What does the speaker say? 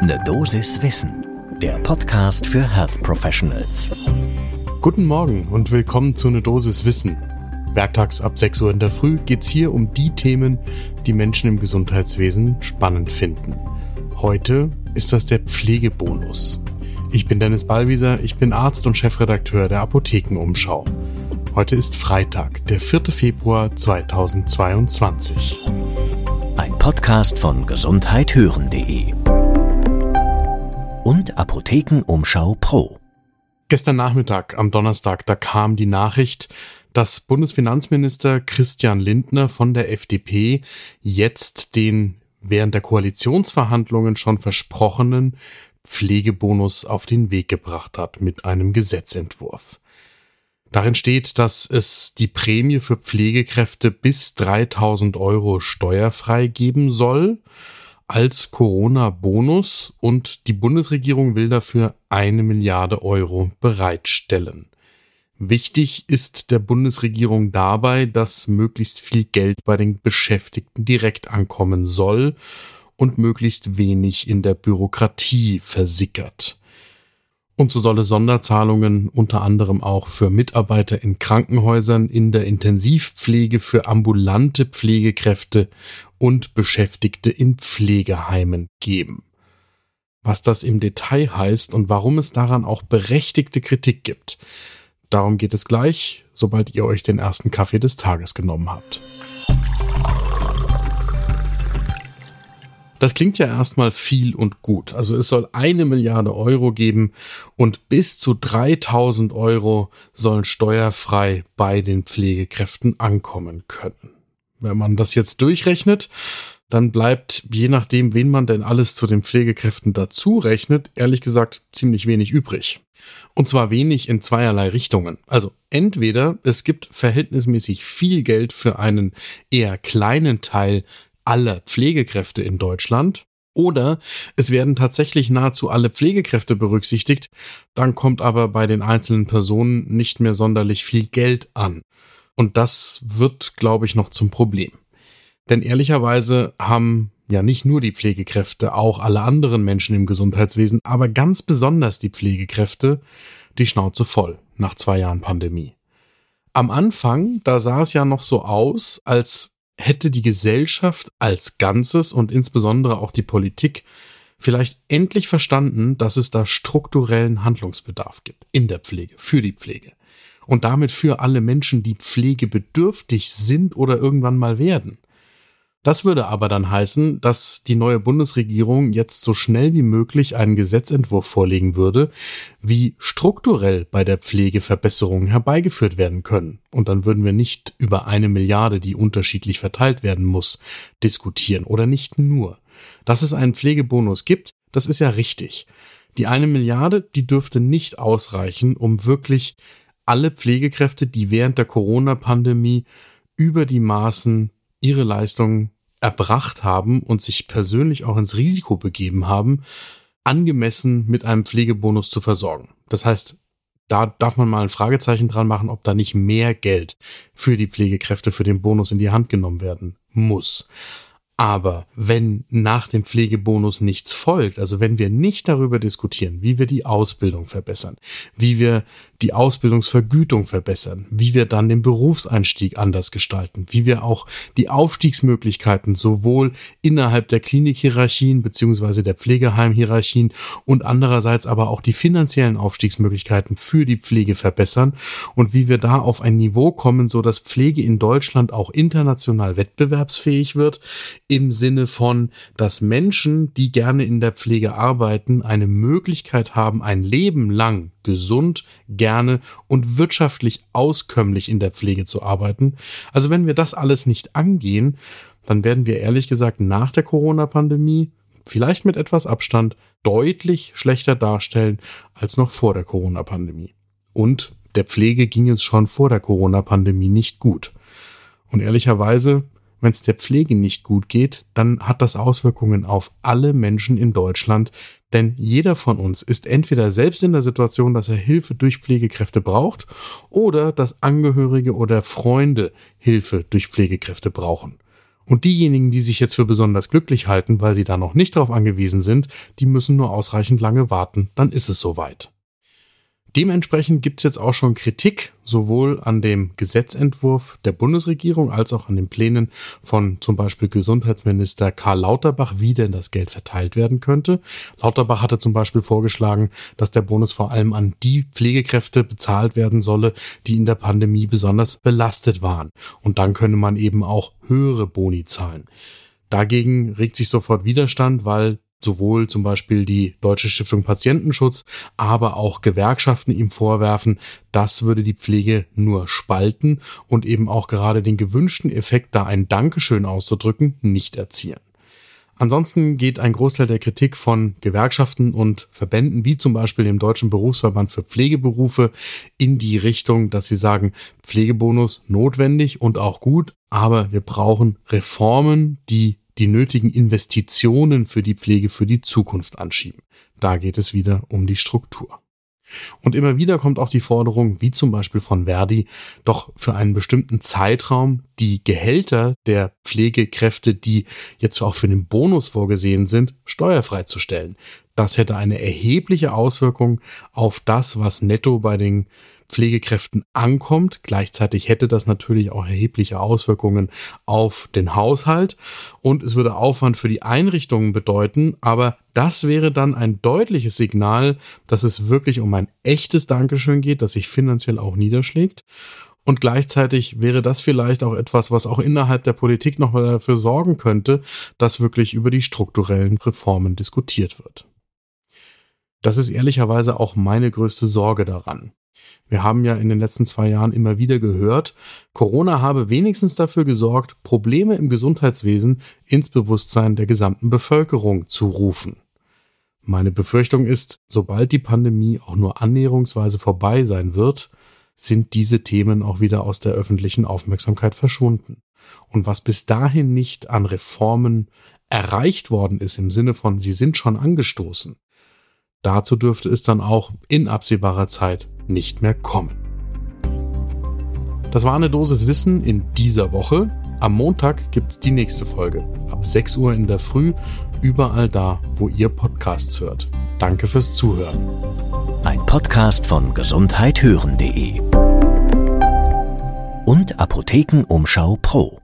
Ne Dosis Wissen, der Podcast für Health Professionals. Guten Morgen und willkommen zu Ne Dosis Wissen. Werktags ab 6 Uhr in der Früh geht's hier um die Themen, die Menschen im Gesundheitswesen spannend finden. Heute ist das der Pflegebonus. Ich bin Dennis Ballwieser, ich bin Arzt und Chefredakteur der Apothekenumschau. Heute ist Freitag, der 4. Februar 2022. Ein Podcast von gesundheithören.de und Apothekenumschau Pro. Gestern Nachmittag, am Donnerstag, da kam die Nachricht, dass Bundesfinanzminister Christian Lindner von der FDP jetzt den während der Koalitionsverhandlungen schon versprochenen Pflegebonus auf den Weg gebracht hat mit einem Gesetzentwurf. Darin steht, dass es die Prämie für Pflegekräfte bis 3000 Euro steuerfrei geben soll als Corona-Bonus und die Bundesregierung will dafür eine Milliarde Euro bereitstellen. Wichtig ist der Bundesregierung dabei, dass möglichst viel Geld bei den Beschäftigten direkt ankommen soll und möglichst wenig in der Bürokratie versickert. Und so soll es Sonderzahlungen unter anderem auch für Mitarbeiter in Krankenhäusern, in der Intensivpflege, für ambulante Pflegekräfte und Beschäftigte in Pflegeheimen geben. Was das im Detail heißt und warum es daran auch berechtigte Kritik gibt, darum geht es gleich, sobald ihr euch den ersten Kaffee des Tages genommen habt. Das klingt ja erstmal viel und gut. Also es soll eine Milliarde Euro geben und bis zu 3000 Euro sollen steuerfrei bei den Pflegekräften ankommen können. Wenn man das jetzt durchrechnet, dann bleibt, je nachdem, wen man denn alles zu den Pflegekräften dazu rechnet, ehrlich gesagt ziemlich wenig übrig. Und zwar wenig in zweierlei Richtungen. Also entweder es gibt verhältnismäßig viel Geld für einen eher kleinen Teil aller Pflegekräfte in Deutschland. Oder es werden tatsächlich nahezu alle Pflegekräfte berücksichtigt, dann kommt aber bei den einzelnen Personen nicht mehr sonderlich viel Geld an. Und das wird, glaube ich, noch zum Problem. Denn ehrlicherweise haben ja nicht nur die Pflegekräfte, auch alle anderen Menschen im Gesundheitswesen, aber ganz besonders die Pflegekräfte, die Schnauze voll nach zwei Jahren Pandemie. Am Anfang, da sah es ja noch so aus, als hätte die Gesellschaft als Ganzes und insbesondere auch die Politik vielleicht endlich verstanden, dass es da strukturellen Handlungsbedarf gibt in der Pflege, für die Pflege. Und damit für alle Menschen, die pflegebedürftig sind oder irgendwann mal werden. Das würde aber dann heißen, dass die neue Bundesregierung jetzt so schnell wie möglich einen Gesetzentwurf vorlegen würde, wie strukturell bei der Pflege Verbesserungen herbeigeführt werden können. Und dann würden wir nicht über eine Milliarde, die unterschiedlich verteilt werden muss, diskutieren oder nicht nur. Dass es einen Pflegebonus gibt, das ist ja richtig. Die eine Milliarde, die dürfte nicht ausreichen, um wirklich alle Pflegekräfte, die während der Corona-Pandemie über die Maßen ihre Leistungen erbracht haben und sich persönlich auch ins Risiko begeben haben, angemessen mit einem Pflegebonus zu versorgen. Das heißt, da darf man mal ein Fragezeichen dran machen, ob da nicht mehr Geld für die Pflegekräfte für den Bonus in die Hand genommen werden muss. Aber wenn nach dem Pflegebonus nichts folgt, also wenn wir nicht darüber diskutieren, wie wir die Ausbildung verbessern, wie wir die Ausbildungsvergütung verbessern, wie wir dann den Berufseinstieg anders gestalten, wie wir auch die Aufstiegsmöglichkeiten sowohl innerhalb der Klinikhierarchien beziehungsweise der Pflegeheimhierarchien und andererseits aber auch die finanziellen Aufstiegsmöglichkeiten für die Pflege verbessern und wie wir da auf ein Niveau kommen, so dass Pflege in Deutschland auch international wettbewerbsfähig wird, im Sinne von, dass Menschen, die gerne in der Pflege arbeiten, eine Möglichkeit haben, ein Leben lang gesund, gerne und wirtschaftlich auskömmlich in der Pflege zu arbeiten. Also wenn wir das alles nicht angehen, dann werden wir ehrlich gesagt nach der Corona-Pandemie, vielleicht mit etwas Abstand, deutlich schlechter darstellen als noch vor der Corona-Pandemie. Und der Pflege ging es schon vor der Corona-Pandemie nicht gut. Und ehrlicherweise wenn es der Pflege nicht gut geht, dann hat das Auswirkungen auf alle Menschen in Deutschland, denn jeder von uns ist entweder selbst in der Situation, dass er Hilfe durch Pflegekräfte braucht oder dass Angehörige oder Freunde Hilfe durch Pflegekräfte brauchen. Und diejenigen, die sich jetzt für besonders glücklich halten, weil sie da noch nicht drauf angewiesen sind, die müssen nur ausreichend lange warten, dann ist es soweit. Dementsprechend gibt es jetzt auch schon Kritik sowohl an dem Gesetzentwurf der Bundesregierung als auch an den Plänen von zum Beispiel Gesundheitsminister Karl Lauterbach, wie denn das Geld verteilt werden könnte. Lauterbach hatte zum Beispiel vorgeschlagen, dass der Bonus vor allem an die Pflegekräfte bezahlt werden solle, die in der Pandemie besonders belastet waren. Und dann könne man eben auch höhere Boni zahlen. Dagegen regt sich sofort Widerstand, weil sowohl zum Beispiel die Deutsche Stiftung Patientenschutz, aber auch Gewerkschaften ihm vorwerfen, das würde die Pflege nur spalten und eben auch gerade den gewünschten Effekt, da ein Dankeschön auszudrücken, nicht erzielen. Ansonsten geht ein Großteil der Kritik von Gewerkschaften und Verbänden wie zum Beispiel dem Deutschen Berufsverband für Pflegeberufe in die Richtung, dass sie sagen, Pflegebonus notwendig und auch gut, aber wir brauchen Reformen, die die nötigen Investitionen für die Pflege für die Zukunft anschieben. Da geht es wieder um die Struktur. Und immer wieder kommt auch die Forderung, wie zum Beispiel von Verdi, doch für einen bestimmten Zeitraum die Gehälter der Pflegekräfte, die jetzt auch für den Bonus vorgesehen sind, steuerfrei zu stellen. Das hätte eine erhebliche Auswirkung auf das, was netto bei den Pflegekräften ankommt. Gleichzeitig hätte das natürlich auch erhebliche Auswirkungen auf den Haushalt und es würde Aufwand für die Einrichtungen bedeuten, aber das wäre dann ein deutliches Signal, dass es wirklich um ein echtes Dankeschön geht, das sich finanziell auch niederschlägt. Und gleichzeitig wäre das vielleicht auch etwas, was auch innerhalb der Politik nochmal dafür sorgen könnte, dass wirklich über die strukturellen Reformen diskutiert wird. Das ist ehrlicherweise auch meine größte Sorge daran. Wir haben ja in den letzten zwei Jahren immer wieder gehört, Corona habe wenigstens dafür gesorgt, Probleme im Gesundheitswesen ins Bewusstsein der gesamten Bevölkerung zu rufen. Meine Befürchtung ist, sobald die Pandemie auch nur annäherungsweise vorbei sein wird, sind diese Themen auch wieder aus der öffentlichen Aufmerksamkeit verschwunden. Und was bis dahin nicht an Reformen erreicht worden ist im Sinne von, sie sind schon angestoßen, dazu dürfte es dann auch in absehbarer Zeit nicht mehr kommen. Das war eine Dosis Wissen in dieser Woche. Am Montag gibt's die nächste Folge. Ab 6 Uhr in der Früh, überall da, wo ihr Podcasts hört. Danke fürs Zuhören. Ein Podcast von gesundheithören.de und Apothekenumschau Pro.